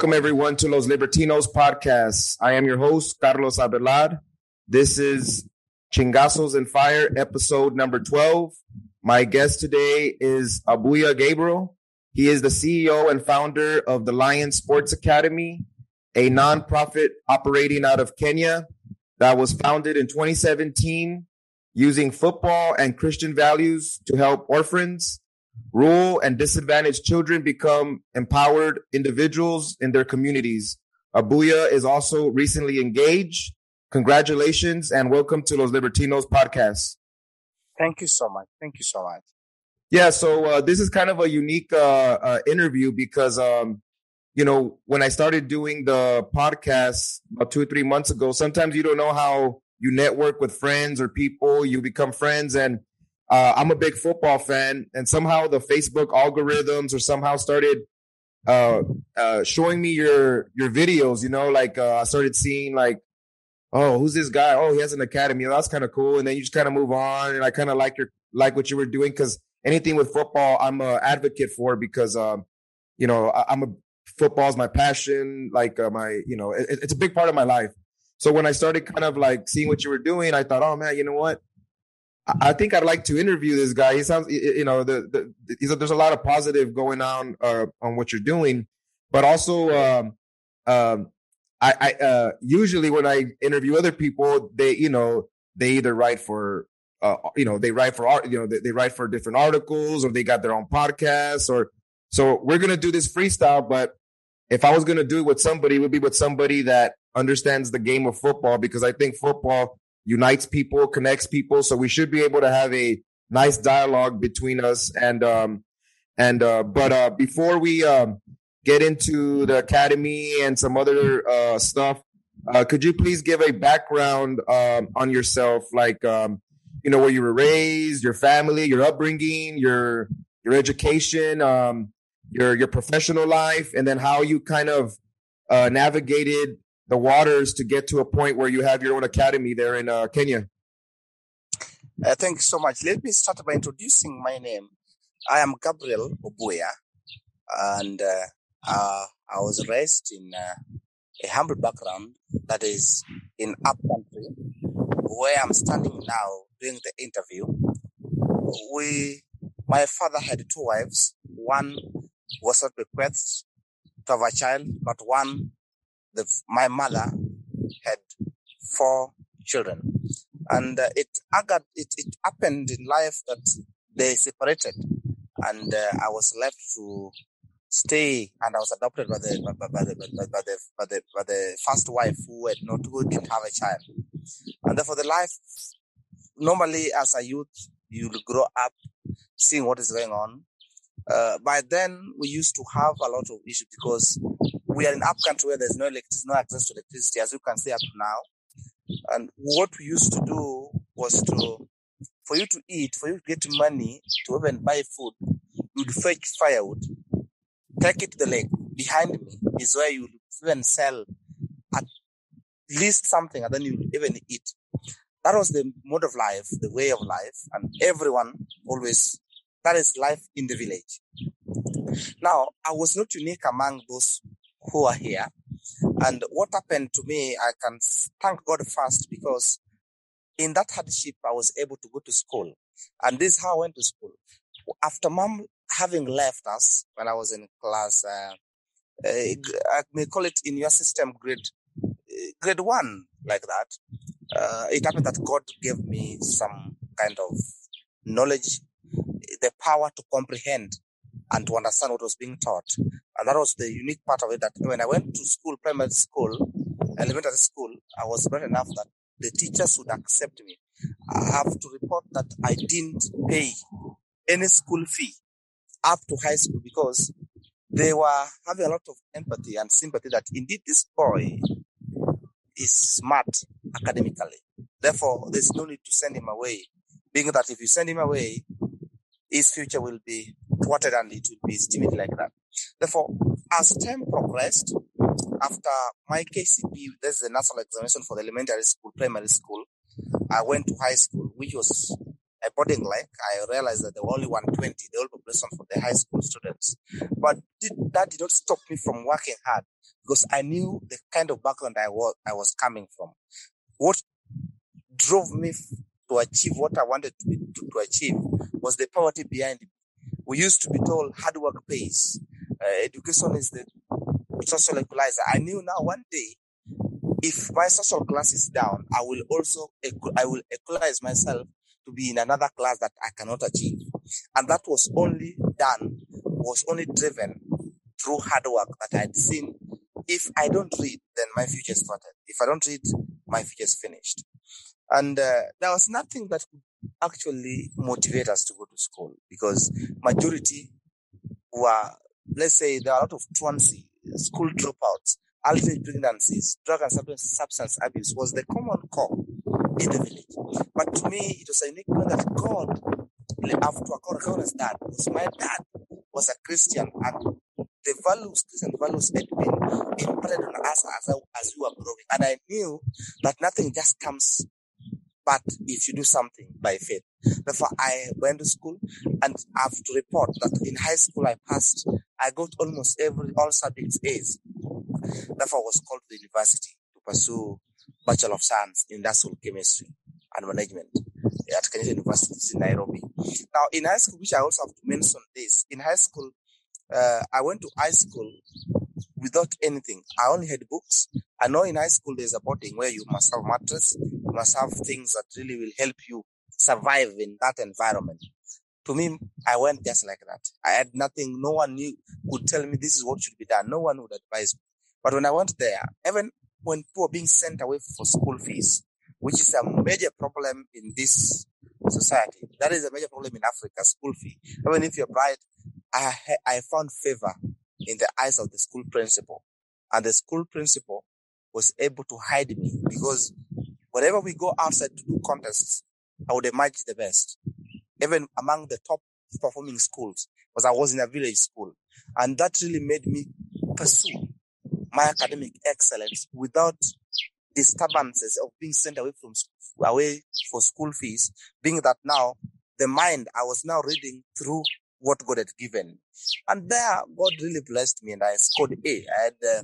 Welcome everyone to Los Libertinos podcast. I am your host, Carlos Abelard. This is Chingazos and Fire, episode number 12. My guest today is Abuya Gabriel. He is the CEO and founder of the Lion Sports Academy, a nonprofit operating out of Kenya that was founded in 2017 using football and Christian values to help orphans, rural and disadvantaged children become empowered individuals in their communities. Abuya is also recently engaged. Congratulations and welcome to Los Libertinos podcast. Thank you so much. Thank you so much. Yeah, so uh, this is kind of a unique uh, uh, interview because, um, you know, when I started doing the podcast about two or three months ago, sometimes you don't know how you network with friends or people, you become friends, and uh, I'm a big football fan, and somehow the Facebook algorithms or somehow started uh, uh, showing me your your videos. You know, like uh, I started seeing like, oh, who's this guy? Oh, he has an academy. that's kind of cool. And then you just kind of move on, and I kind of like your like what you were doing because anything with football, I'm a advocate for because um, you know I, am a football's my passion. Like uh, my, you know, it, it's a big part of my life. So when I started kind of like seeing what you were doing, I thought, oh man, you know what? I think I'd like to interview this guy. He sounds, you know, the, the there's a lot of positive going on uh, on what you're doing, but also, um, um, I, I uh, usually when I interview other people, they, you know, they either write for, uh, you know, they write for art, you know, they, they write for different articles or they got their own podcasts or so we're gonna do this freestyle. But if I was gonna do it with somebody, it would be with somebody that understands the game of football because I think football unites people, connects people. So we should be able to have a nice dialogue between us. And, um, and, uh, but, uh, before we, um, get into the academy and some other, uh, stuff, uh, could you please give a background, um, on yourself? Like, um, you know, where you were raised, your family, your upbringing, your, your education, um, your, your professional life, and then how you kind of, uh, navigated the waters to get to a point where you have your own academy there in uh, Kenya? Uh, thank you so much. Let me start by introducing my name. I am Gabriel Obuya, and uh, uh, I was raised in uh, a humble background that is in upcountry, where I'm standing now doing the interview. We, my father had two wives. One was not bequeathed to have a child, but one the, my mother had four children, and uh, it, it it happened in life that they separated, and uh, I was left to stay, and I was adopted by the by, by, the, by, the by the by the first wife who had not who didn't have a child, and therefore the life normally as a youth you'll grow up seeing what is going on. Uh, by then we used to have a lot of issues because we are in up country where there's no electricity, no access to electricity, as you can see up now. And what we used to do was to, for you to eat, for you to get money to even buy food, you'd fetch firewood, take it to the lake. Behind me is where you would even sell at least something and then you even eat. That was the mode of life, the way of life, and everyone always, that is life in the village. Now, I was not unique among those who are here. And what happened to me, I can thank God first because in that hardship, I was able to go to school. And this is how I went to school. After mom having left us when I was in class, uh, uh, I may call it in your system grade, grade one, like that. Uh, it happened that God gave me some kind of knowledge, the power to comprehend and to understand what was being taught. And that was the unique part of it that when I went to school, primary school, elementary school, I was bright enough that the teachers would accept me. I have to report that I didn't pay any school fee up to high school because they were having a lot of empathy and sympathy that indeed this boy is smart academically. Therefore, there's no need to send him away, being that if you send him away, his future will be thwarted and it will be estimated like that. Therefore, as time progressed, after my KCPE, there's the national examination for the elementary school, primary school, I went to high school, which was a boarding like, I realized that there were only 120, the whole population for the high school students. But did, that did not stop me from working hard because I knew the kind of background I was, I was coming from. What drove me to achieve what I wanted to, to, to achieve was the poverty behind. We used to be told hard work pays. Uh, education is the social equalizer. I knew now one day if my social class is down, I will also I will equalize myself to be in another class that I cannot achieve. And that was only done, was only driven through hard work that I'd seen. If I don't read, then my future is started. If I don't read, my future is finished. And uh, there was nothing that could actually motivate us to go to school because majority were, let's say, there are a lot of truancy, school dropouts, early pregnancies, drug and substance abuse was the common core in the village. But to me, it was a unique point that God, after a God as dad, because my dad was a Christian and the values, Christian values had been imparted on us as, as we were growing. And I knew that nothing just comes but if you do something by faith. Therefore, I went to school and I have to report that in high school I passed. I got almost every all subjects A's. Therefore, I was called to the university to pursue Bachelor of Science in Industrial Chemistry and Management at Kenyatta University in Nairobi. Now, in high school, which I also have to mention this, in high school, uh, I went to high school without anything. I only had books. I know in high school there's a boarding where you must have mattress, you must have things that really will help you survive in that environment. To me, I went just like that. I had nothing. No one knew could tell me this is what should be done. No one would advise me. But when I went there, even when people being sent away for school fees, which is a major problem in this society, that is a major problem in Africa, school fee. Even if you're bright, I, I found favor in the eyes of the school principal. And the school principal was able to hide me because whenever we go outside to do contests, I would emerge the best, even among the top performing schools, because I was in a village school. And that really made me pursue my academic excellence without disturbances of being sent away from away for school fees, being that now the mind I was now reading through what God had given. And there, God really blessed me and I scored A. I had, uh,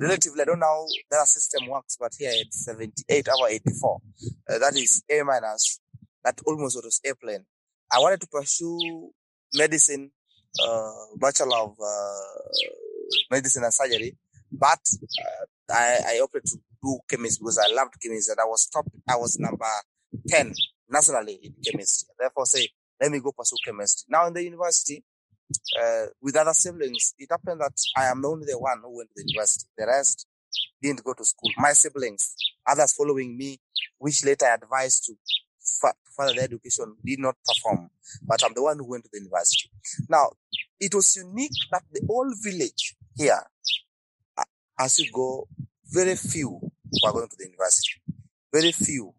relatively, I don't know how their system works, but here I had 78 over 84. Uh, that is A minus. That almost was airplane. I wanted to pursue medicine, uh, Bachelor of uh, Medicine and Surgery, but uh, I, I opted to do chemistry because I loved chemistry and I was top, I was number 10 nationally in chemistry. Therefore, say, let me go pursue chemistry. Now in the university, uh, with other siblings, it happened that I am the only the one who went to the university. The rest didn't go to school. My siblings, others following me, which later I advised to further their education, did not perform. But I'm the one who went to the university. Now, it was unique that the whole village here, as you go, very few were going to the university. Very few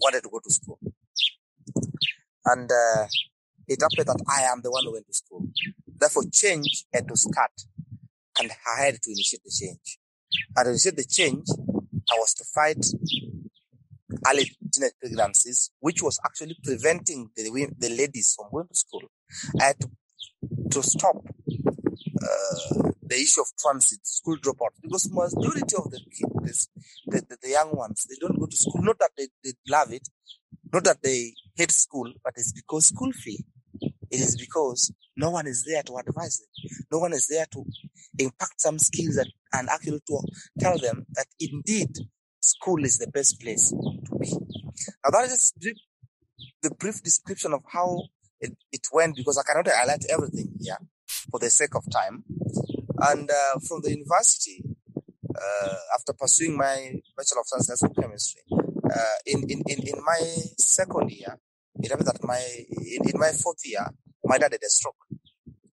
wanted to go to school. And uh, it happened that I am the one who went to school. Therefore, change had to start, and I had to initiate the change. And to initiate the change, I was to fight early teenage pregnancies, which was actually preventing the, the ladies from going to school. I had to, to stop uh, the issue of transit, school dropout, because majority of the kids, the, the, the, young ones, they don't go to school. Not that they, they love it, not that they hate school, but it's because school fee. It is because no one is there to advise them. No one is there to impact some skills that, and actually to tell them that indeed school is the best place to be. Now that is the brief description of how it, it went because I cannot highlight everything here for the sake of time. And uh, from the university, uh, after pursuing my Bachelor of Science in Chemistry, uh, in, in, in, in my second year, happened that my in, in my fourth year, my dad had a stroke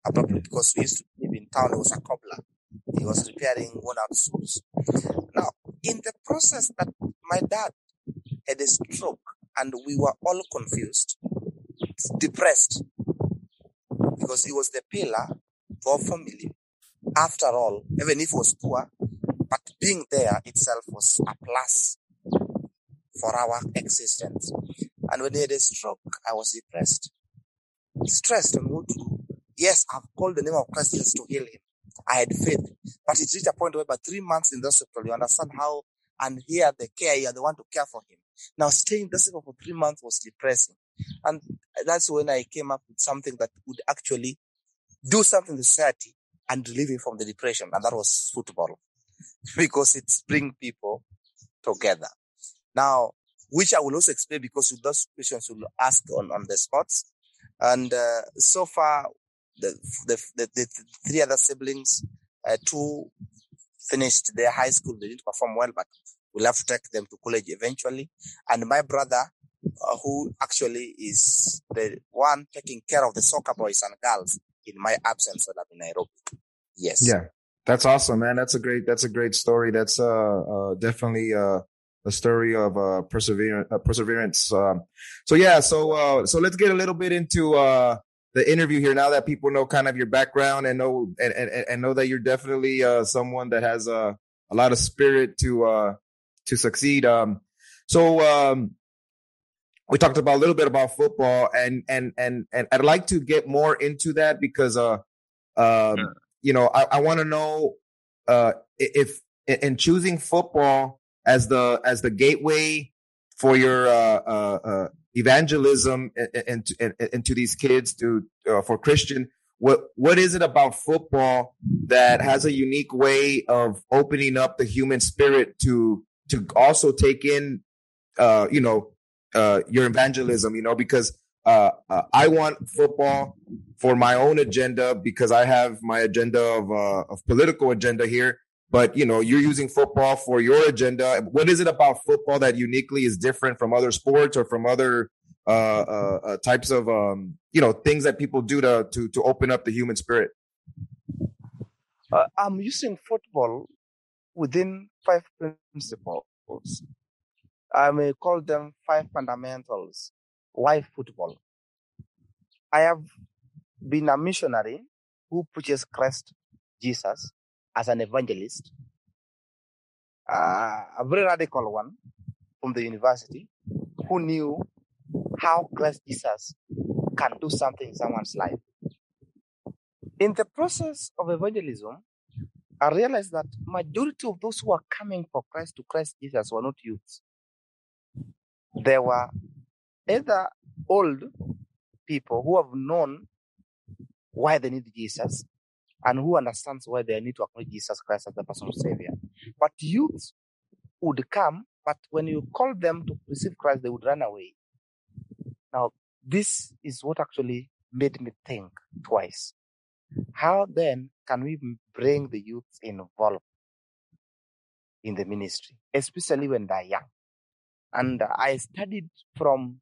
abruptly because we used to live in town. It was a cobbler. He was repairing worn out suits. Now, in the process that my dad had a stroke and we were all confused, depressed, because he was the pillar for our family. After all, even if he was poor, but being there itself was a plus for our existence. And when he had a stroke, I was depressed, stressed on what to do. Yes, I've called the name of Christ to heal him. I had faith, but it reached a point where by three months in the hospital, you understand how, and here the care, you are the one to care for him. Now staying in the hospital for three months was depressing. And that's when I came up with something that would actually do something in the society and relieve him from the depression. And that was football because it brings people together. Now, which I will also explain because those questions will ask on, on the spots. And uh, so far, the, the, the, the, three other siblings, uh, two finished their high school. They didn't perform well, but we'll have to take them to college eventually. And my brother, uh, who actually is the one taking care of the soccer boys and girls in my absence when I'm in Nairobi. Yes. Yeah. That's awesome, man. That's a great, that's a great story. That's, uh, uh definitely, uh, a story of, uh, perseverance, uh, perseverance. Um, so yeah, so, uh, so let's get a little bit into, uh, the interview here now that people know kind of your background and know and, and, and know that you're definitely uh, someone that has uh, a lot of spirit to uh, to succeed. Um, so um, we talked about a little bit about football, and and and and I'd like to get more into that because uh, um, you know, I, I want to know uh, if in choosing football as the as the gateway for your uh, uh, uh evangelism into, into these kids to uh, for Christian. What what is it about football that has a unique way of opening up the human spirit to to also take in, uh, you know, uh, your evangelism? You know, because I want football for my own agenda because I have my agenda of of political agenda here. But you know, you're using football for your agenda. What is it about football that uniquely is different from other sports or from other uh, uh, uh, types of um, you know things that people do to to to open up the human spirit? Uh, I'm using football within five principles. I may call them five fundamentals. Why football? I have been a missionary who preaches Christ Jesus as an evangelist, uh, a very radical one from the university who knew how Christ Jesus can do something in someone's life. In the process of evangelism, I realized that majority of those who are coming for Christ to Christ Jesus were not youths. They were either old people who have known why they need Jesus and who understands why they need to acknowledge Jesus Christ as the personal savior. But youths would come, but when you call them to receive Christ, they would run away. Now, this is what actually made me think twice. How then can we bring the youth involved in the ministry, especially when they're young? And I studied from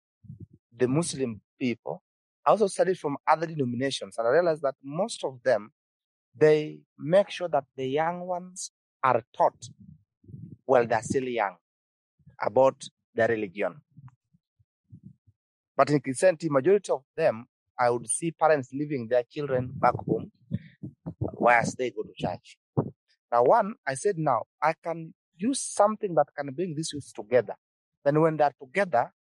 the Muslim people. I also studied from other denominations, and I realized that most of them they make sure that the young ones are taught while they're still young about their religion. But in Christianity, majority of them, I would see parents leaving their children back home whilst they go to church. Now, one, I said, now I can use something that can bring these youth together. Then when they're together,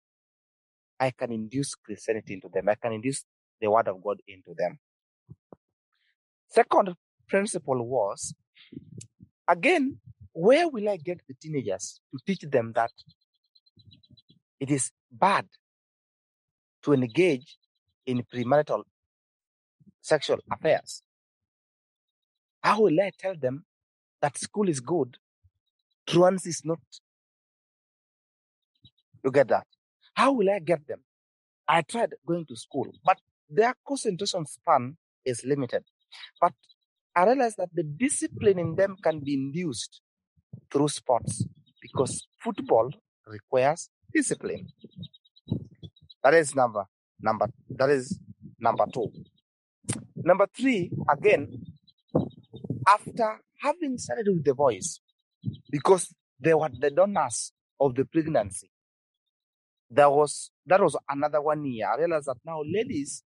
I can induce Christianity into them. I can induce the word of God into them. Second principle was, again, where will I get the teenagers to teach them that it is bad to engage in premarital sexual affairs? How will I tell them that school is good, truance is not? You get that? How will I get them? I tried going to school, but their concentration span is limited. But I realized that the discipline in them can be induced through sports because football requires discipline. That is number number that is number two. Number three, again, after having started with the boys, because they were the donors of the pregnancy, there was that was another one year. I realized that now ladies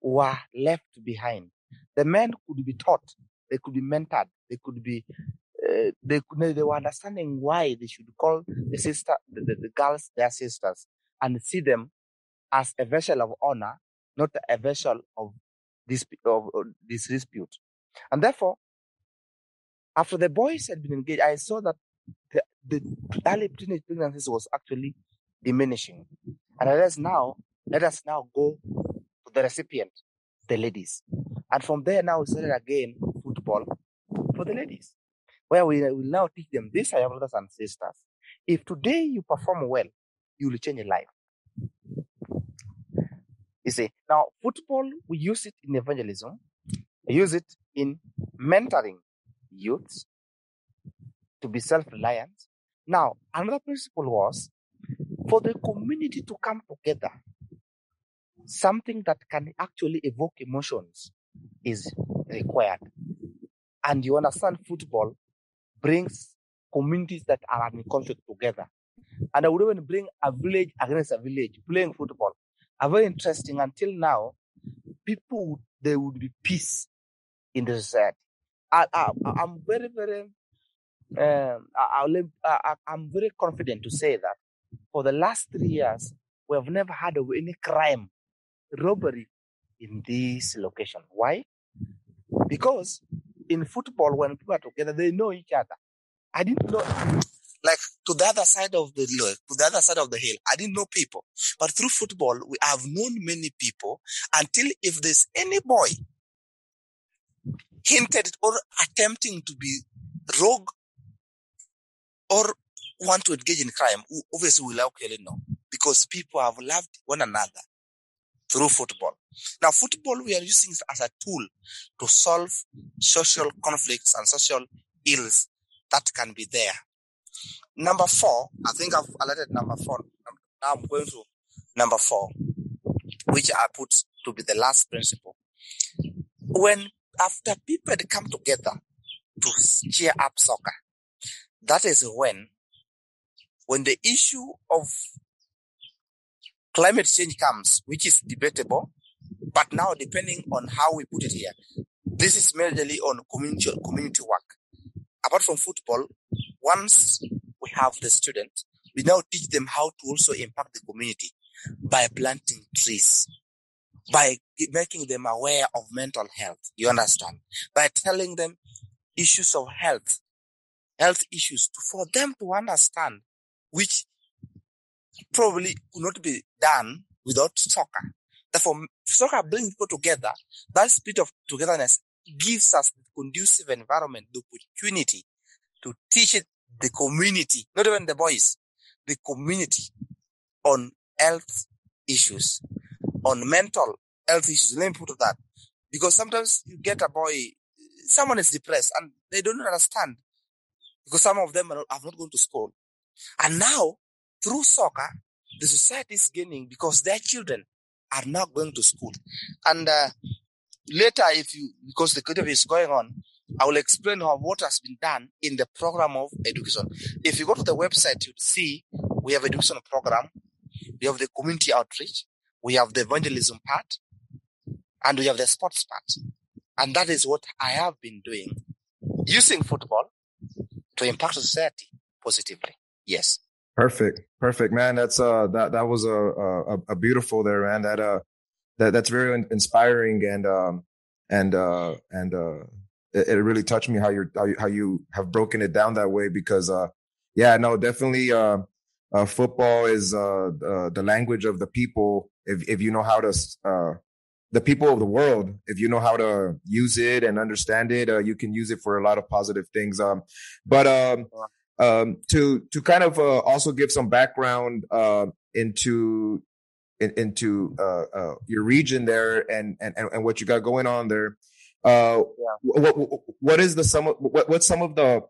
were left behind. The men could be taught, they could be mentored, they could be uh, they could they were understanding why they should call the sister the, the, the girls their sisters and see them as a vessel of honor, not a vessel of, disp- of, of this dispute. And therefore, after the boys had been engaged, I saw that the, the early teenage pregnancies was actually diminishing. And let us now, let us now go to the recipient, the ladies. And from there now we started again football for the ladies, where we will now teach them this, our brothers and sisters. If today you perform well, you will change a life. You see, now football, we use it in evangelism, we use it in mentoring youths to be self-reliant. Now, another principle was for the community to come together, something that can actually evoke emotions is required. And you understand football brings communities that are in conflict together. And I would even bring a village against a village playing football. Are very interesting until now, people there would be peace in the society. I, I'm very, very, um, I, I'm very confident to say that for the last three years, we have never had of any crime, robbery in this location. Why? Because in football, when people are together, they know each other. I didn't know, like to the other side of the to the other side of the hill. I didn't know people, but through football, we have known many people. Until if there's any boy hinted or attempting to be rogue or want to engage in crime, obviously will actually know because people have loved one another through football. Now, football we are using it as a tool to solve social conflicts and social ills that can be there. Number four, I think I've alerted number four. Now I'm going to number four, which I put to be the last principle. When after people come together to cheer up soccer, that is when, when the issue of climate change comes, which is debatable, but now depending on how we put it here, this is majorly on community, community work. Apart from football, once we have the student, we now teach them how to also impact the community by planting trees, by making them aware of mental health. You understand? By telling them issues of health, health issues for them to understand, which probably could not be done without soccer. Therefore, soccer brings people together. That spirit of togetherness gives us the conducive environment, the opportunity to teach it the community, not even the boys, the community on health issues, on mental health issues. Let me put that. Because sometimes you get a boy, someone is depressed and they don't understand because some of them are, not gone to school. And now, through soccer, the society is gaining because their children are now going to school. And uh, later, if you, because the curriculum is going on, I will explain how what has been done in the program of education. If you go to the website, you'll see we have education program, we have the community outreach, we have the evangelism part, and we have the sports part. And that is what I have been doing using football to impact society positively. Yes. Perfect. Perfect, man. That's uh that that was a a, a beautiful there, man. That uh that that's very inspiring and um and uh and uh it, it really touched me how you're how you, how you have broken it down that way because uh yeah no definitely uh, uh football is uh, uh the language of the people if if you know how to uh the people of the world if you know how to use it and understand it uh, you can use it for a lot of positive things um but um um, to to kind of uh, also give some background uh, into in, into uh, uh, your region there and, and and what you got going on there. Uh, yeah. what what is the some of, what what's some of the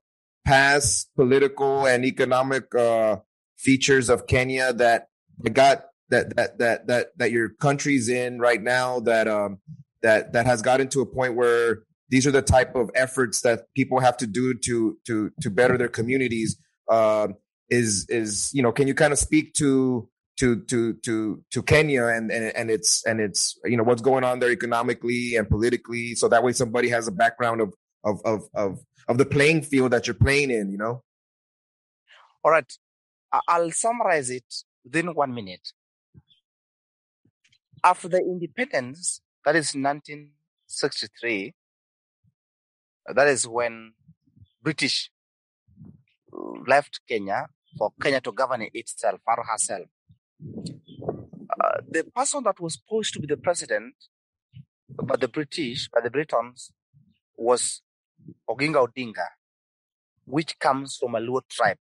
past political and economic uh, features of Kenya that got that that that that that your country's in right now that um that that has gotten to a point where these are the type of efforts that people have to do to to to better their communities uh, is is you know can you kind of speak to to to to to Kenya and, and and it's and it's you know what's going on there economically and politically so that way somebody has a background of of of of of the playing field that you're playing in you know? All right. I'll summarize it within one minute. After the independence, that is 1963, that is when British left Kenya for Kenya to govern itself or herself. Uh, the person that was supposed to be the president by the British, by the Britons, was Oginga Odinga, which comes from a Luo tribe.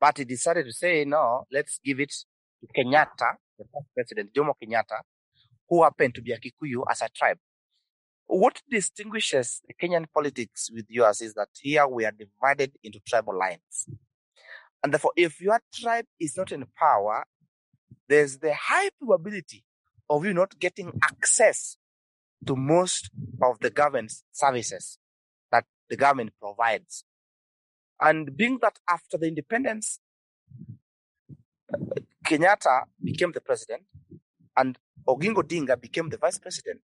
But he decided to say, no, let's give it to Kenyatta, the first president, Jomo Kenyatta, who happened to be a Kikuyu as a tribe. What distinguishes Kenyan politics with yours is that here we are divided into tribal lines. And therefore, if your tribe is not in power, there's the high probability of you not getting access to most of the government services that the government provides. And being that after the independence, Kenyatta became the president and Oginga Odinga became the vice president.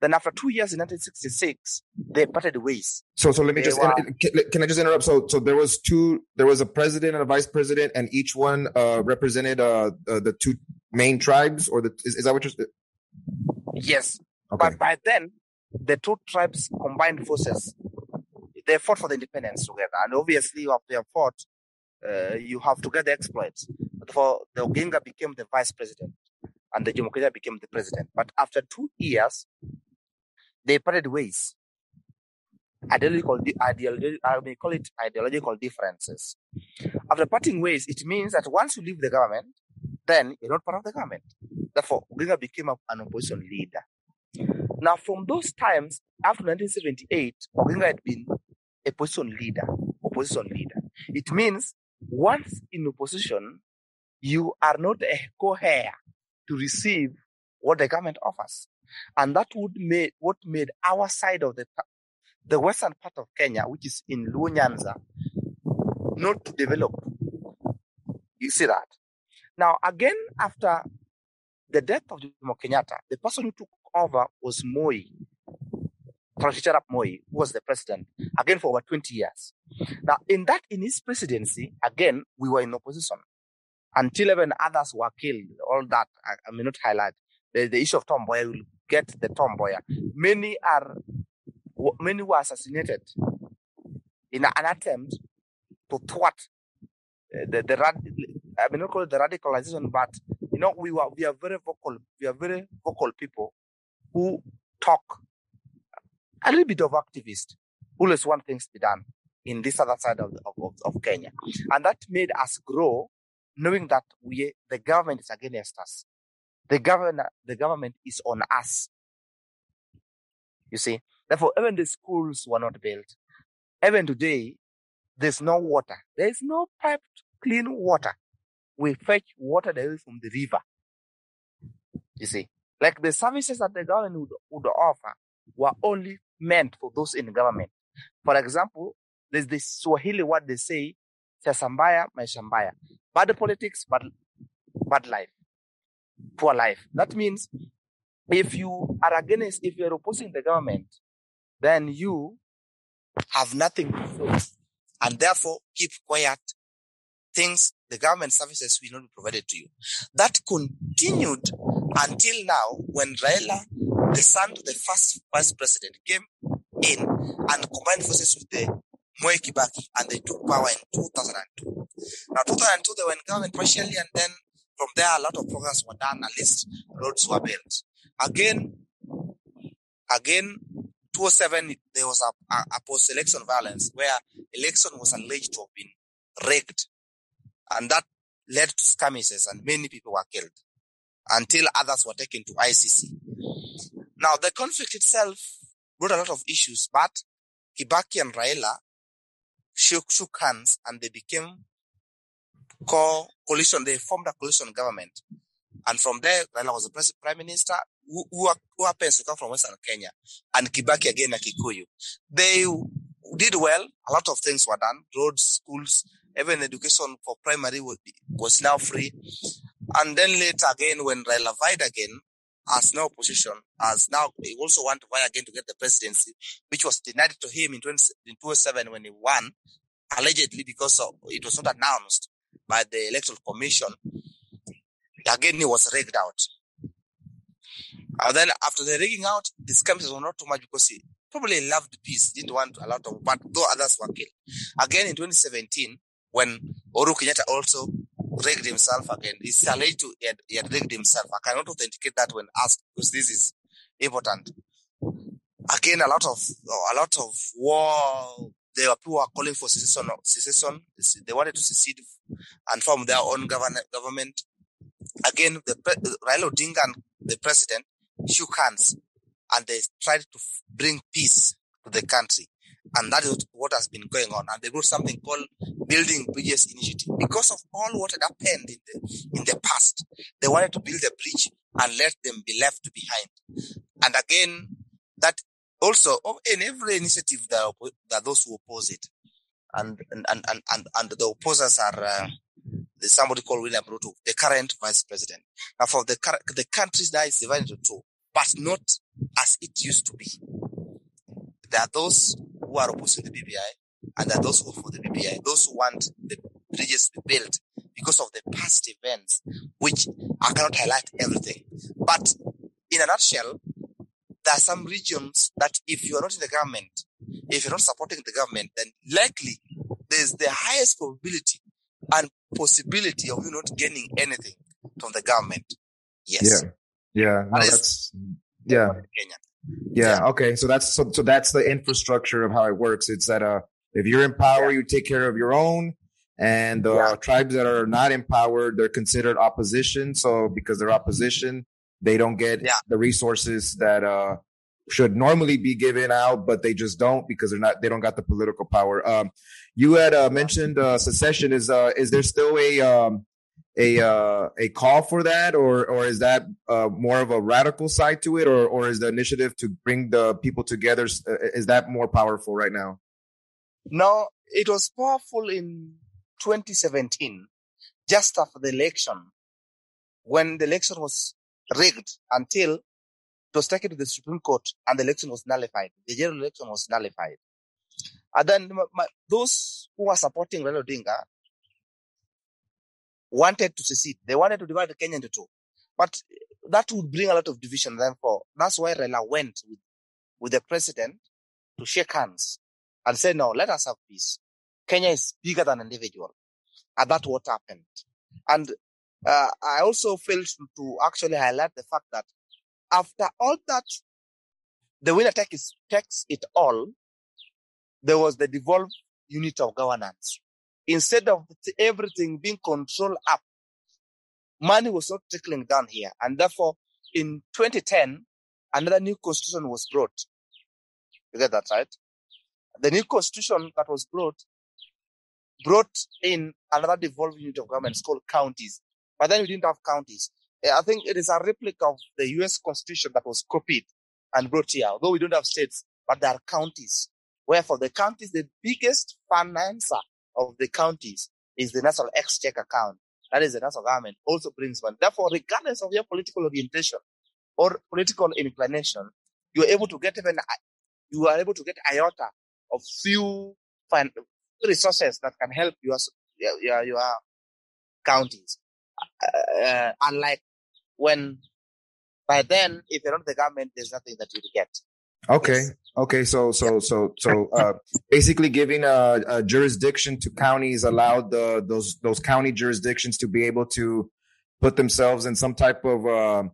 Then after two years in 1966, they parted ways. So, so let me They just were- can, can I just interrupt? So, so there was two. There was a president and a vice president, and each one uh, represented uh, uh, the two main tribes, or the is, is that what you're? Yes. Okay. But by then, the two tribes combined forces. They fought for the independence together. And obviously, after they fought, uh, you have to get the exploits. But for the Oginga became the vice president and the Jomo Kenyatta became the president. But after two years, they parted ways. Ideological, ideological, I uh, may call it ideological differences. After parting ways, it means that once you leave the government, then you're not part of the government. Therefore, Oginga became an opposition leader. Now, from those times, after 1978, Oginga had been a opposition leader, opposition leader. It means once in opposition, you are not a co-heir to receive what the government offers. And that would make what made our side of the the western part of Kenya, which is in Luo Nyanza, not to develop. You see that? Now, again, after the death of Jomo Kenyatta, the person who took over was Moi, Arap Moi, who was the president, again for over 20 years. Now, in that, in his presidency, again, we were in opposition until even others were killed. All that, I, may not highlight. The, the issue of Tom Mboya, will get the Tom Mboya. Many are, many were assassinated in an attempt to thwart uh, the, the rad, I may not call it the radicalization, but you know, we were we are very vocal, we are very vocal people who talk a little bit of activist, who always want things to be done in this other side of, of, of Kenya. And that made us grow, knowing that we the government is against us. The government the government is on us. You see, therefore, even the schools were not built. Even today, there's no water. There is no piped clean water. We fetch water directly from the river. You see, like the services that the government would, would offer were only meant for those in government. For example, there's this Swahili word they say, Sasambaya, Maishambaya. Bad politics, bad, bad life, poor life. That means if you are against, if you're opposing the government, then you have nothing to say and therefore keep quiet. Things, the government services will not be provided to you. That continued until now when Raila, the son of the first vice president, came in and combined forces with the Mwai Kibaki and they took power in 2002. Now, 2002, they were in government partially and then from there, a lot of programs were done, at least roads were built. Again, again, 2007, there was a, a, a post-election violence where election was alleged to have been rigged. And that led to skirmishes and many people were killed until others were taken to ICC. Now, the conflict itself brought a lot of issues, but Kibaki and Raila shook, shook hands and they became co coalition. They formed a coalition government. And from there, Raila was the prime minister who, who, who happens to come from Western Kenya and Kibaki again a Kikuyu. They did well. A lot of things were done. Roads, schools, even education for primary was, was now free. And then later again, when Raila vied again, as no opposition, as now he also want to vie again to get the presidency, which was denied to him in 20, in 2007 when he won, allegedly because of, it was not announced by the electoral commission. Again, he was rigged out. And then after the rigging out, the skirmishes were not too much because he probably loved peace, didn't want a lot of, but though others were killed. Again in 2017, when Uhuru Kenyatta also rigged himself again, he's alleged to he had, he had rigged himself. I cannot authenticate that when asked because this is important. Again, a lot of a lot of war. There were people were calling for secession. Secession. They wanted to secede and form their own government. Government. Again, the Raila Odinga and the president shook hands and they tried to bring peace to the country. And that is what has been going on. And they wrote something called Building Bridges Initiative. Because of all what had happened in the, in the past, they wanted to build a bridge and let them be left behind. And again, that also oh, in every initiative, there are, those who oppose it. And, and, and, and, and the opposers are, uh, somebody called William Ruto, the current vice president. Now for the, the countries that is divided into two, but not as it used to be. There are those who are opposing the BBI and are those who are for the BBI, those who want the bridges to be built because of the past events, which I cannot highlight everything. But in a nutshell, there are some regions that if you are not in the government, if you're not supporting the government, then likely there's the highest probability and possibility of you not gaining anything from the government. Yes. Yeah. Yeah. No, that's, yeah. Kenya. Yeah, yeah. Okay. So that's so, so that's the infrastructure of how it works. It's that uh if you're in power, yeah. you take care of your own. And the yeah. tribes that are not empowered, they're considered opposition. So because they're opposition, they don't get the resources that uh should normally be given out, but they just don't because they're not they don't got the political power. Um you had uh, mentioned uh, secession. Is uh is there still a um a uh, a call for that, or or is that uh, more of a radical side to it, or or is the initiative to bring the people together uh, is that more powerful right now? No, it was powerful in 2017, just after the election, when the election was rigged until it was taken to the Supreme Court and the election was nullified. The general election was nullified. And then my, those who were supporting Raila Odinga wanted to secede. They wanted to divide Kenya into two. But that would bring a lot of division. Therefore, that's why Raila went with, with the president to shake hands and say, no, let us have peace. Kenya is bigger than individual. And that's what happened. And uh, I also failed to actually highlight the fact that after all that, the winner takes, takes it all, there was the devolved unit of governance instead of everything being controlled up, money was not trickling down here. And therefore, in 2010, another new constitution was brought. You get that right? The new constitution that was brought brought in another devolved unit of government called counties. But then we didn't have counties. Eh, I think it is a replica of the US constitution that was copied and brought here. Although we don't have states, but there are counties. Wherefore the counties, the biggest financer of the counties is the national exchequer account. That is the national government also brings money. Therefore, regardless of your political orientation or political inclination, you are able to get even, you are able to get iota of few resources that can help your, your, your counties. Uh, unlike when by then, if you're not the government, there's nothing that you get. Okay. Okay. So, so, so, so, uh, basically giving a, a, jurisdiction to counties allowed the, those, those county jurisdictions to be able to put themselves in some type of, uh,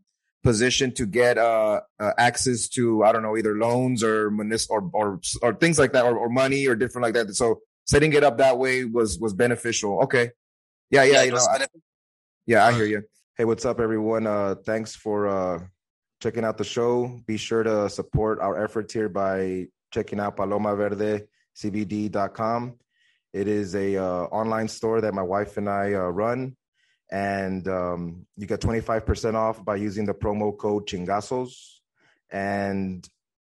position to get, uh, uh access to, I don't know, either loans or municipal or, or, or things like that or, or money or different like that. So setting it up that way was, was beneficial. Okay. Yeah. Yeah. yeah you know, I, yeah, I hear you. Hey, what's up everyone? Uh, thanks for, uh, checking out the show. Be sure to support our efforts here by checking out palomaverdecbd.com. It is a uh, online store that my wife and I uh, run, and um, you get 25% off by using the promo code Chingazos. And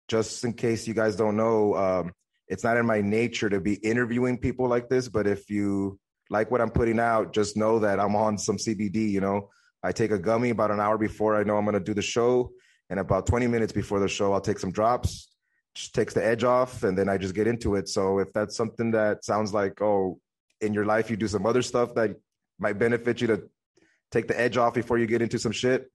just in case you guys don't know, um, it's not in my nature to be interviewing people like this, but if you like what I'm putting out, just know that I'm on some CBD, you know. I take a gummy about an hour before I know I'm going to do the show and about 20 minutes before the show, I'll take some drops, just takes the edge off, and then I just get into it. So if that's something that sounds like, oh, in your life you do some other stuff that might benefit you to take the edge off before you get into some shit,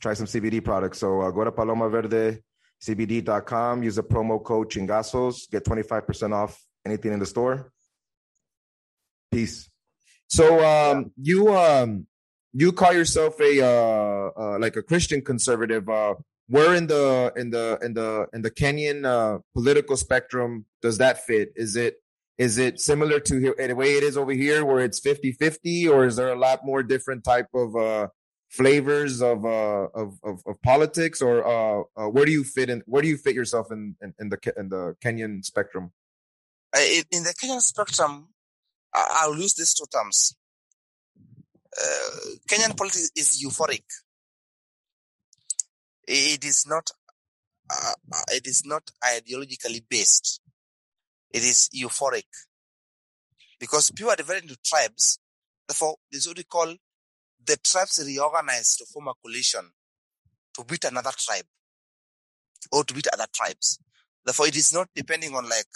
try some CBD products. So uh, go to palomaverdecbd.com, use the promo code Chingasos, get 25% off anything in the store. Peace. So um, you um, you call yourself a uh, uh, like a Christian conservative. Uh, where in the in the in the in the Kenyan uh, political spectrum does that fit? Is it is it similar to here, the way it is over here where it's 50-50 or is there a lot more different type of uh, flavors of, uh, of, of of politics or uh, uh, where do you fit in where do you fit yourself in in, in the in the Kenyan spectrum? In the Kenyan spectrum, I'll use these two terms. Uh, Kenyan politics is euphoric. It is not. Uh, it is not ideologically based. It is euphoric because people are divided into tribes. Therefore, this is what we call the tribes reorganize to form a coalition to beat another tribe or to beat other tribes. Therefore, it is not depending on like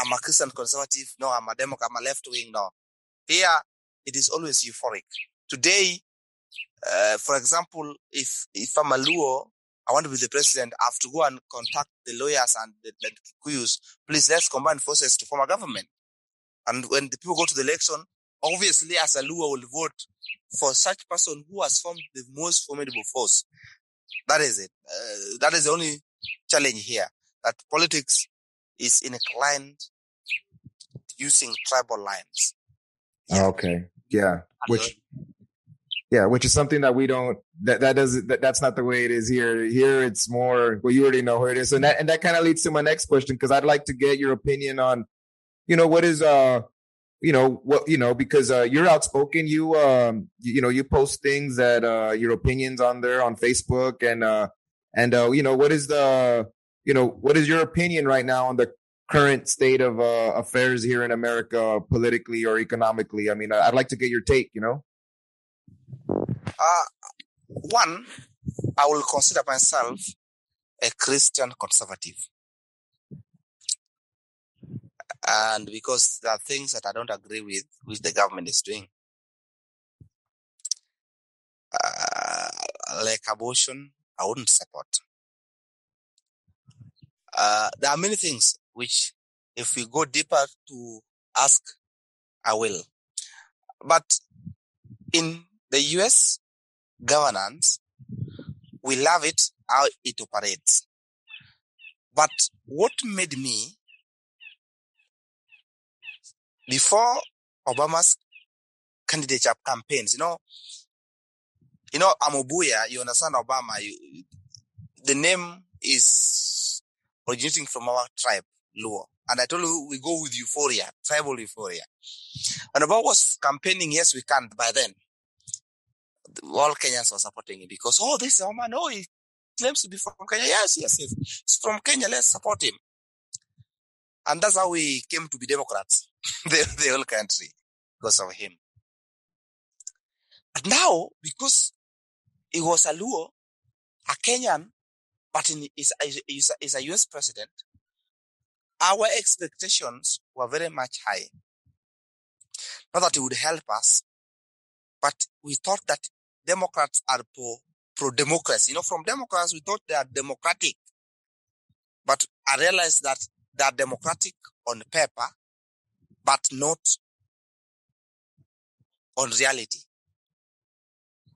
I'm a Christian conservative, no, I'm a Democrat, I'm a left wing, no. Here, it is always euphoric. Today, uh, for example, if if I'm a Luo, I want to be the president, I have to go and contact the Luhyas and the, the Kikuyus. Please, let's combine forces to form a government. And when the people go to the election, obviously, as a Luo will vote for such person who has formed the most formidable force. That is it. Uh, that is the only challenge here that politics is inclined using tribal lines. Yeah. Okay. Yeah. Which, yeah, which is something that we don't, that, that doesn't, that, that's not the way it is here. Here it's more, well, you already know who it is. And that, and that kind of leads to my next question, because I'd like to get your opinion on, you know, what is, uh, you know what you know because uh, you're outspoken you um you, you, know you post things that uh your opinions on there on facebook and uh and uh you know what is the you know, what is your opinion right now on the current state of uh, affairs here in America, politically or economically? I mean, I'd like to get your take. You know. Uh, one, I will consider myself a Christian conservative. And because there are things that I don't agree with, which the government is doing, uh, like abortion, I wouldn't support. Uh, there are many things which, if we go deeper to ask, I will. But in the US governance, we love it how it operates. But what made me, before Obama's candidature campaigns, you know, you know, Amobuya, you understand Obama, you, the name is originating from our tribe, Luo. And I told you we go with euphoria, tribal euphoria. And about was campaigning, yes, we can by then. All Kenyans were supporting him because, oh, this is man, oh, he claims to be from Kenya. Yes, yes, yes. He's from Kenya. Let's support him. And that's how we came to be Democrats, the, the whole country, because of him. But now, because he was a Luo, a Kenyan, but in, is, a US president, our expectations were very much high. Not that it would help us, but we thought that Democrats are pro, pro democracy. You know, from Democrats, we thought they are democratic. But I realized that they are democratic on paper, but not on reality.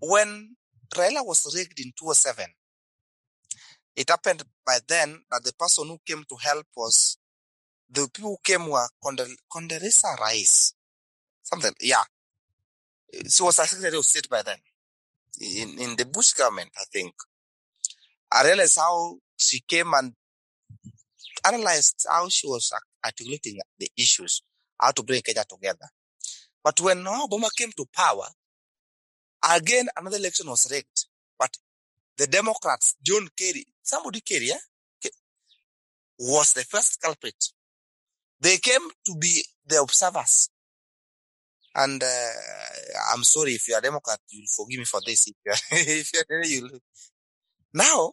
When Raila was rigged in 2007, it happened by then that the person who came to help was the people who came were Condoleezza Rice. Something, yeah. She was a Secretary of State by then. In, in the Bush government, I think. I realized how she came and analyzed how she was articulating the issues, how to bring Kenya together. But when Obama came to power, again, another election was rigged. But the Democrats, John Kerry, somebody Kerry, yeah, was the first culprit. They came to be the observers. And uh, I'm sorry if you're a Democrat, you'll forgive me for this. If you're, if you're, you'll... Now,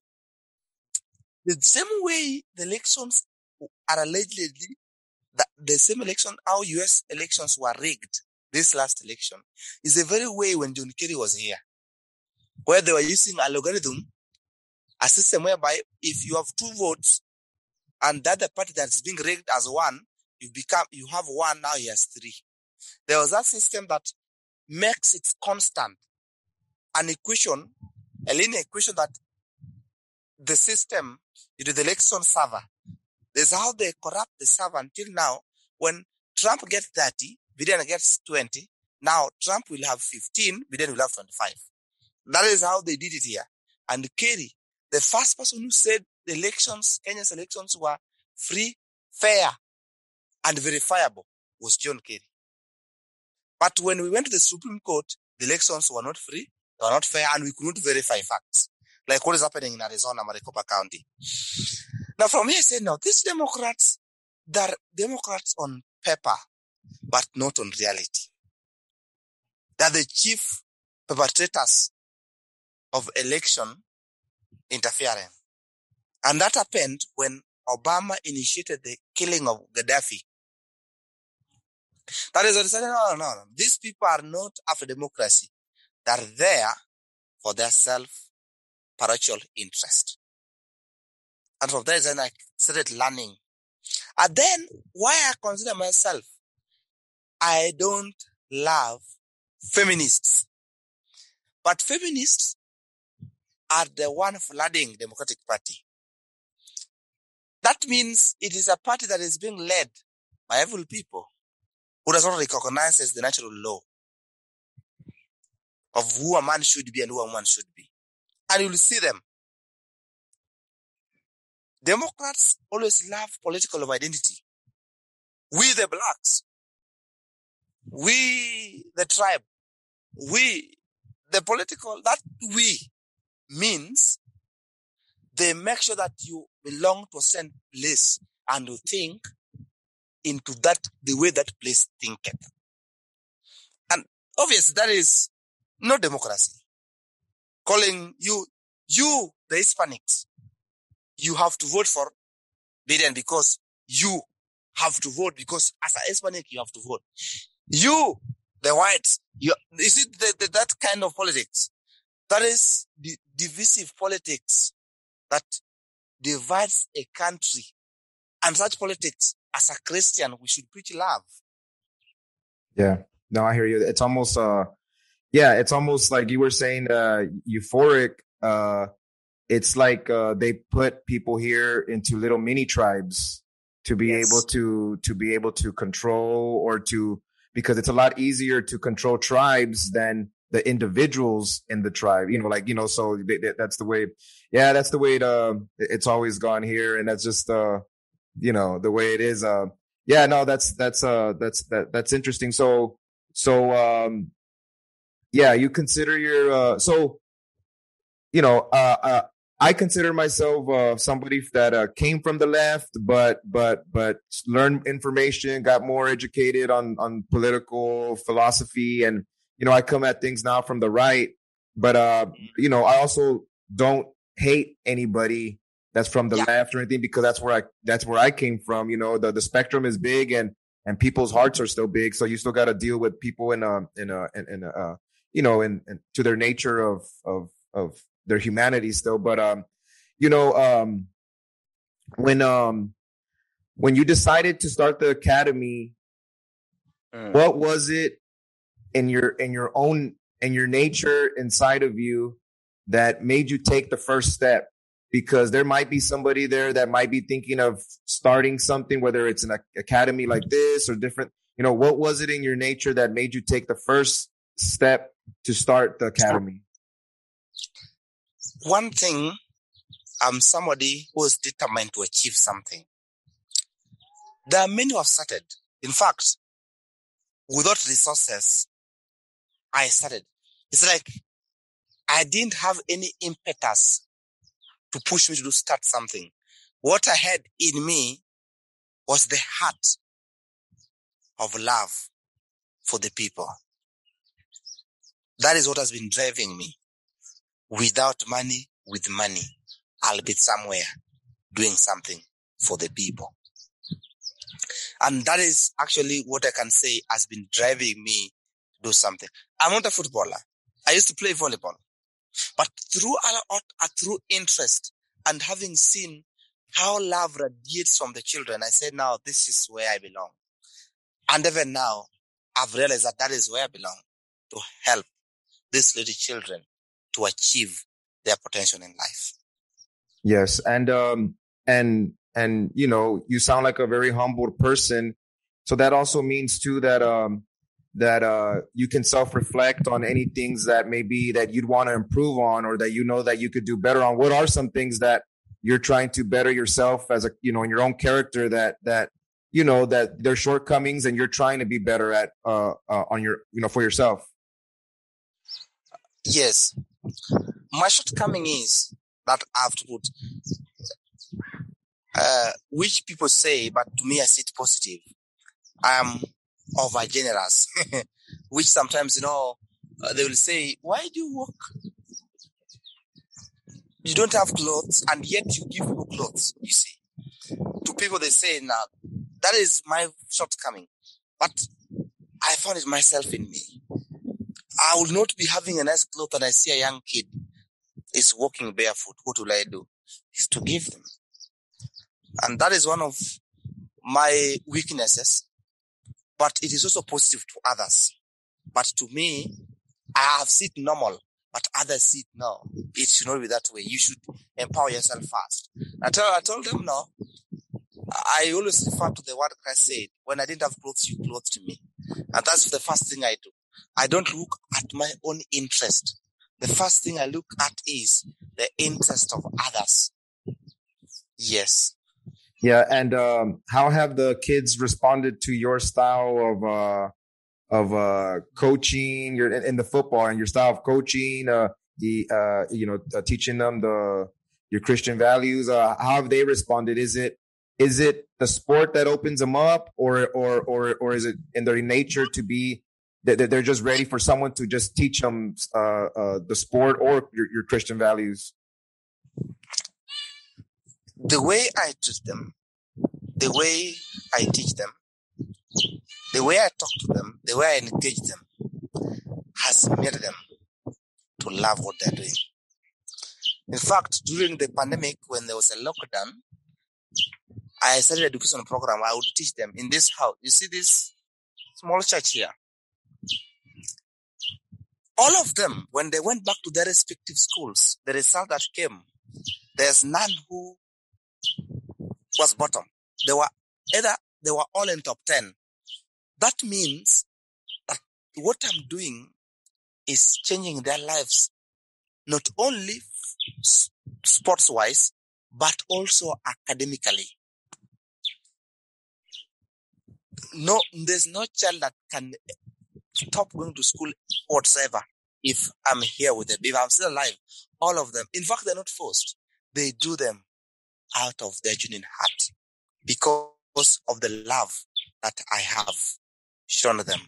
the same way the elections are allegedly, that the same election, how US elections were rigged, this last election, is the very way when John Kerry was here where they were using a logarithm a system whereby if you have two votes and that the party that's being rigged as one, you become you have one now he has three. There was that system that makes it constant, an equation, a linear equation that the system, you the election server, this is how they corrupt the server until now. When Trump gets 30, Biden gets 20. Now Trump will have 15, Biden will have 25. That is how they did it here. And Kerry, the first person who said the elections, Kenya's elections were free, fair, and verifiable was John Kerry. But when we went to the Supreme Court, the elections were not free, they were not fair, and we couldn't verify facts. Like what is happening in Arizona, Maricopa County. Now from here, I say, now these Democrats, they're Democrats on paper, but not on reality. They're the chief perpetrators of election interference. And that happened when Obama initiated the killing of Gaddafi. That is what he said, no, no, no. These people are not after democracy. They're there for their self-parochial interest. And from there, then I started learning. And then why I consider myself, I don't love feminists. But feminists are the one flooding Democratic Party. That means it is a party that is being led by evil people who does not recognize the natural law of who a man should be and who a woman should be. And you will see them. Democrats always love political identity. We the blacks, we the tribe, we the political, that we means they make sure that you belong to a certain place and you think into that, the way that place thinketh. And obviously that is no democracy. Calling you, you, the Hispanics, you have to vote for Biden because you have to vote because as a Hispanic, you have to vote. You, the whites, you, is it the, the, that kind of politics? That is the divisive politics that divides a country. And such politics, as a Christian, we should preach love. Yeah. No, I hear you. It's almost, uh, yeah, it's almost like you were saying, uh, euphoric. Uh, it's like, uh, they put people here into little mini tribes to be yes. able to, to be able to control or to, because it's a lot easier to control tribes than the individuals in the tribe you know like you know so they, they, that's the way yeah that's the way it, uh, it's always gone here and that's just uh you know the way it is uh yeah no that's that's uh that's that that's interesting. So so um yeah you consider your uh so you know uh, uh I consider myself uh, somebody that uh, came from the left, but but but learned information, got more educated on on political philosophy, and you know, I come at things now from the right, but uh, you know, I also don't hate anybody that's from the yeah. left or anything because that's where I that's where I came from. You know, the the spectrum is big and and people's hearts are still big, so you still got to deal with people in a in a in, in a uh, you know in, in to their nature of of of their humanity still. But um, you know, um, when um when you decided to start the academy, mm. what was it in your in your own in your nature inside of you that made you take the first step because there might be somebody there that might be thinking of starting something whether it's an academy like this or different you know what was it in your nature that made you take the first step to start the academy? One thing i'm somebody who is determined to achieve something. There are many who have started. In fact without resources I started. It's like I didn't have any impetus to push me to start something. What I had in me was the heart of love for the people. That is what has been driving me. Without money, with money, I'll be somewhere doing something for the people. And that is actually what I can say has been driving me to do something. I'm not a footballer. I used to play volleyball, but through through interest and having seen how love radiates from the children, I said, now this is where I belong. And even now, I've realized that that is where I belong to help these little children to achieve their potential in life. Yes. And, um, and, and, you know, you sound like a very humble person. So that also means too that, um, that uh, you can self-reflect on any things that maybe that you'd want to improve on or that you know that you could do better on. What are some things that you're trying to better yourself as a you know in your own character that that you know that there's shortcomings and you're trying to be better at uh, uh on your you know for yourself? Yes. My shortcoming is that i have to put uh, which people say but to me i see it positive. I am over generous, which sometimes, you know, uh, they will say, why do you work? You don't have clothes and yet you give people clothes, you see. To people, they say, now, that is my shortcoming. But I found it myself in me. I will not be having a nice cloth and I see a young kid is walking barefoot. What will I do? Is to give them. And that is one of my weaknesses but it is also positive to others. But to me, I have seen it normal, but others see it no. It should not be that way. You should empower yourself first. I told, I told them no. I always refer to the word Christ said, when I didn't have clothes, you clothed me. And that's the first thing I do. I don't look at my own interest. The first thing I look at is the interest of others. Yes. Yeah, and um, how have the kids responded to your style of uh, of uh, coaching? Your in the football and your style of coaching. Uh, the uh, you know uh, teaching them the your Christian values. Uh, how have they responded? Is it is it the sport that opens them up, or or or or is it in their nature to be that they're just ready for someone to just teach them uh, uh, the sport or your, your Christian values? The way I teach them, the way I teach them, the way I talk to them, the way I engage them has made them to love what they're doing. In fact, during the pandemic, when there was a lockdown, I started education program. I would teach them in this house. You see this small church here? All of them, when they went back to their respective schools, the result that came, there's none who was bottom. They were either they were all in top 10. That means that what I'm doing is changing their lives, not only sports wise, but also academically. No, there's no child that can stop going to school whatsoever if I'm here with them. If I'm still alive, all of them. In fact, they're not forced. They do them out of their genuine heart because of the love that I have shown them.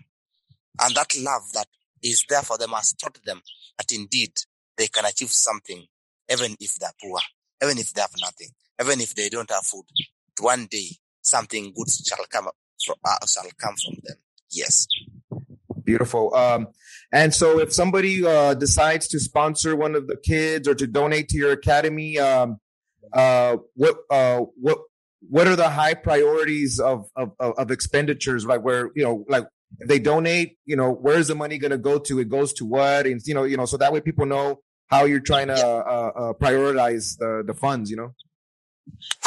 And that love that is there for them has taught them that indeed they can achieve something even if they're poor, even if they have nothing, even if they don't have food. One day something good shall come from, uh, shall come from them. Yes. Beautiful. Um, and so if somebody uh, decides to sponsor one of the kids or to donate to your academy, um, uh, what uh, what what are the high priorities of, of of expenditures? Like where you know like if they donate you know where's the money going to go to? It goes to what? And you know you know so that way people know how you're trying to yeah. uh, uh, prioritize the the funds you know?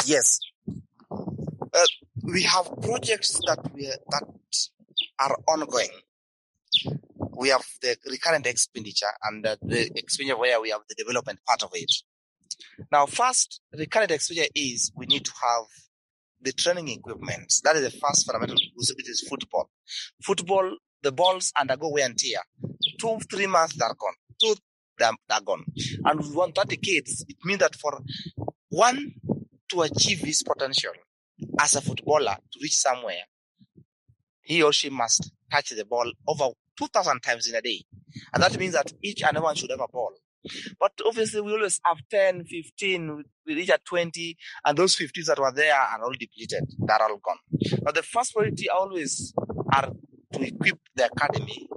Yes. Uh, we have projects that we that are ongoing. We have the recurrent expenditure and the expenditure where we have the development part of it now, first, the current exposure is we need to have the training equipment. That is the first fundamental which is football. Football, the balls undergo wear and tear. Two, three months, they're gone. Two, they're, gone. And we want 30 kids. It means that for one to achieve his potential as a footballer to reach somewhere, he or she must touch the ball over 2,000 times in a day. And that means that each and everyone should have a ball. But obviously, we always have 10, 15, we reach at 20, and those 50s that were there are all depleted. They're all gone. But the first priority always are to equip the academy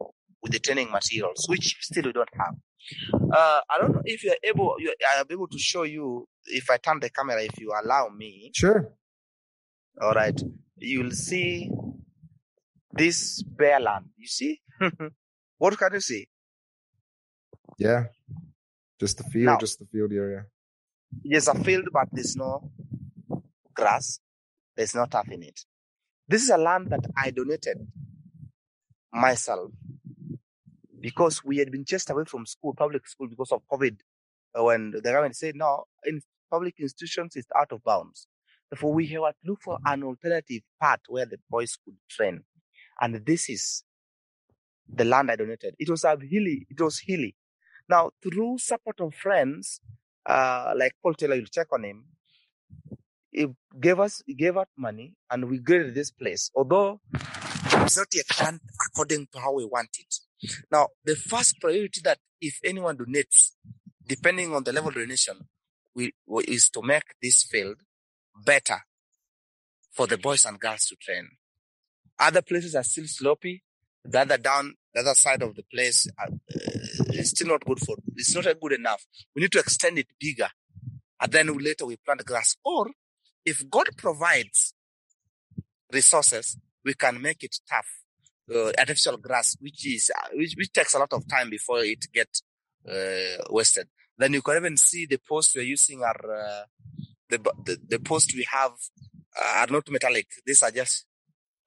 with the training materials, which still we don't have. Uh, I don't know if you're able, you, I am able to show you if I turn the camera, if you allow me, Sure. all right, you'll see this bare land. You see? what can you see? Yeah. Just the field, Now- just the field area. There's a field, but there's no grass. There's no turf in it. This is a land that I donated myself because we had been chased away from school, public school, because of COVID. uh, When the government said, no, in public institutions, it's out of bounds. Therefore, we have to look for an alternative path where the boys could train. And this is the land I donated. It was a hilly, it was hilly. Now, through support of friends, uh, like Paul Taylor, you'll check on him. He gave us, he gave out money and we graded this place. Although it's not yet done according to how we want it. Now, the first priority that if anyone donates, depending on the level of donation, we, we- is to make this field better for the boys and girls to train. Other places are still sloppy. The other down, the other side of the place uh, is still not good for. It's not good enough. We need to extend it bigger, and then later we plant grass. Or if God provides resources, we can make it tough, uh, artificial grass, which is uh, which, which takes a lot of time before it get uh, wasted. Then you can even see the posts we're using are uh, the, the the posts we have uh, are not metallic. These are just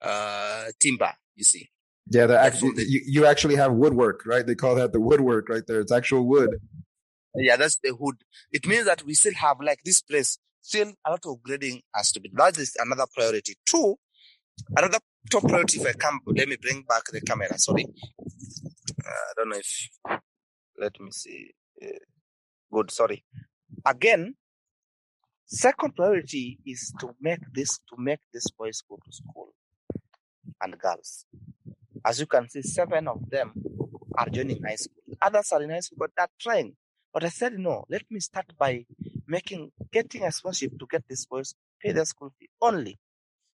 uh, timber. You see. Yeah, the actual, you, you actually have woodwork, right? They call that the woodwork right there. It's actual wood. Yeah, that's the hood. It means that we still have like this place, still a lot of grading has to be. That is another priority. Two, another top priority. If I come, let me bring back the camera. Sorry, uh, I don't know if. Let me see. Uh, good. Sorry. Again, second priority is to make this to make these boys go to school and girls. As you can see, seven of them are joining high school. Others are in high school, but they're trying. But I said, no, let me start by making, getting a sponsorship to get these boys pay their school fee only.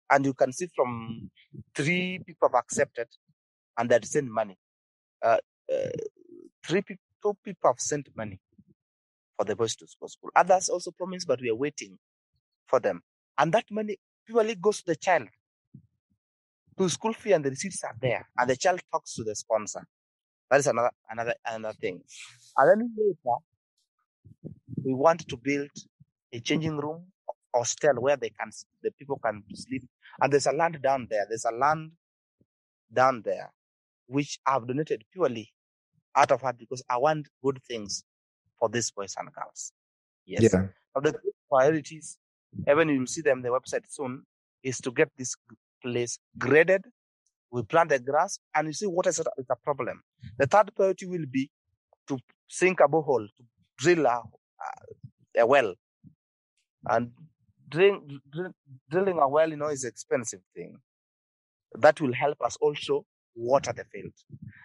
And you can see from three people have accepted and they've sent money. Uh, uh, three two people have sent money for the boys to school. Others also promised, but we are waiting for them. And that money purely goes to the child. To school fee and the receipts are there. And the child talks to the sponsor. That is another, another, another thing. And then later, we want to build a changing room hostel where they can the people can sleep. And there's a land down there. There's a land down there which I've donated purely out of heart because I want good things for these boys and girls. Yes. Yeah. Now the priorities, even you'll see them the website soon, is to get this place graded. We plant the grass and you see what is a, problem. The third priority will be to sink a borehole, to drill a, a well. And drill, drill, drilling a well, you know, is an expensive thing. That will help us also water the field.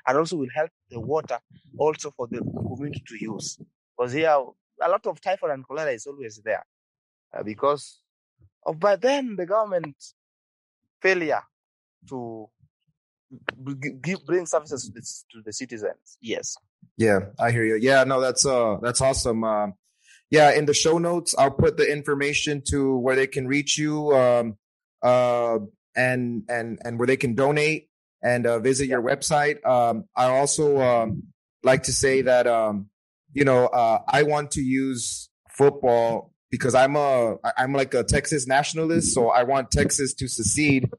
And also will help the water also for the community to use. Because here, a lot of typhoid and cholera is always there. Uh, because by then the government failure to give, bring services to the, to the citizens. Yes. Yeah, I hear you. Yeah, no, that's uh that's awesome. Um yeah, in the show notes I'll put the information to where they can reach you um uh and and and where they can donate and uh visit your website. Um I also um like to say that um you know uh I want to use football because I'm a I'm like a Texas nationalist, so I want Texas to secede.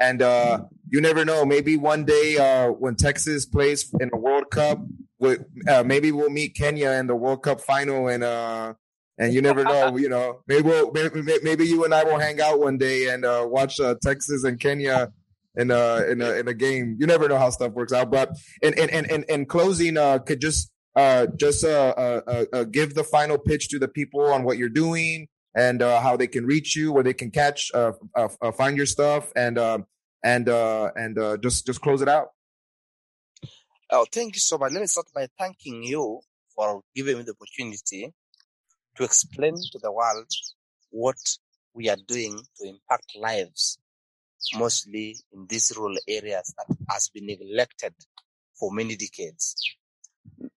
and uh you never know maybe one day uh when Texas plays in a World Cup we, uh, maybe we'll meet Kenya in the World Cup final, and uh, and you never know, you know, maybe we'll, maybe, maybe you and I will hang out one day and uh, watch uh, Texas and Kenya in a in a in a game. You never know how stuff works out. But in in in in, in closing, uh, could just uh just uh, uh, uh, give the final pitch to the people on what you're doing and how they can reach you, where they can catch find your stuff, and uh, and and just just close it out. Oh, thank you so much. Let me start by thanking you for giving me the opportunity to explain to the world what we are doing to impact lives, mostly in these rural areas that has been neglected for many decades.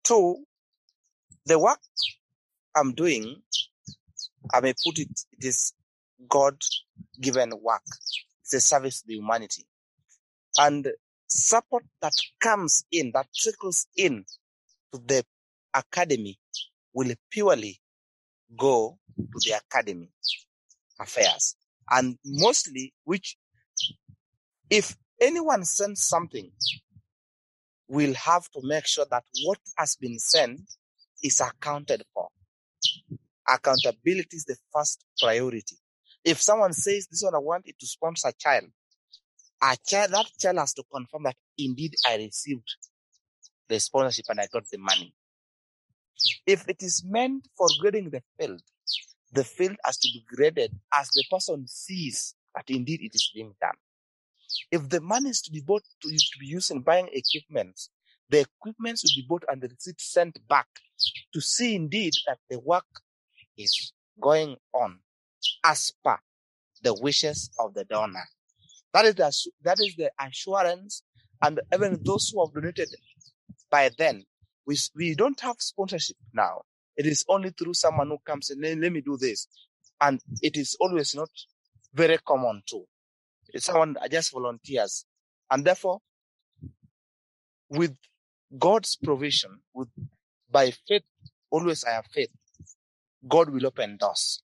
Two, the work I'm doing I may put it, it is God given work. It's a service to the humanity. And support that comes in, that trickles in to the academy will purely go to the academy affairs. And mostly, which if anyone sends something, we'll have to make sure that what has been sent is accounted for. Accountability is the first priority. If someone says this one I want it to sponsor a child, a child that child has to confirm that indeed I received the sponsorship and I got the money. If it is meant for grading the field, the field has to be graded as the person sees that indeed it is being done. If the money is to be bought to, to be used in buying equipment, the equipment should be bought and the receipt sent back to see indeed that the work is going on as per the wishes of the donor. That is the, that is the assurance and even those who have donated by then, we, we don't have sponsorship now. It is only through someone who comes and let, let me do this. And it is always not very common too. It's someone just volunteers. And therefore, with God's provision, with by faith, always I have faith, God will open doors.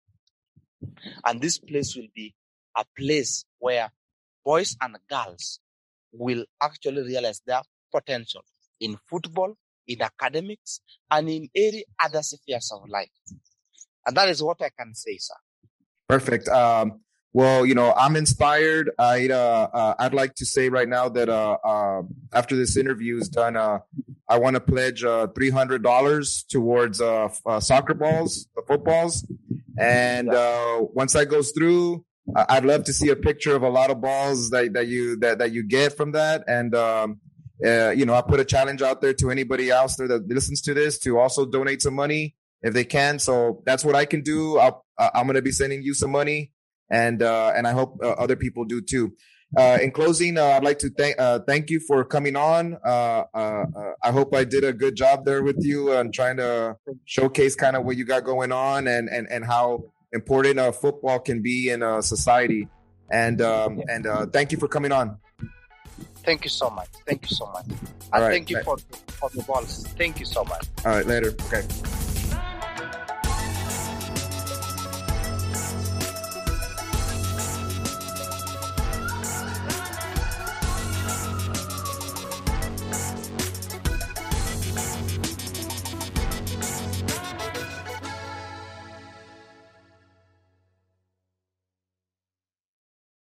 And this place will be a place where boys and girls will actually realize their potential in football, in academics, and in any other spheres of life. And that is what I can say, sir. Perfect. Um, well, you know, I'm inspired. I'd uh, uh, I'd like to say right now that uh, uh after this interview is done, uh, I want to pledge uh, three hundred dollars towards uh soccer balls, the footballs, and once that goes through, I'd love to see a picture of a lot of balls that, that you that, that you get from that. And um, you know, I put a challenge out there to anybody else there that listens to this to also donate some money if they can. So that's what I can do. I'll, I'm going to be sending you some money, and uh, and I hope uh, other people do too. Uh, in closing, uh, I'd like to thank uh, thank you for coming on. I hope I did a good job there with you and trying to showcase kind of what you got going on and and and how important uh, football can be in a society. And um, and uh, thank you for coming on. Thank you so much. Thank you so much. And right. thank you for, for the balls. Thank you so much. All right, later. Okay.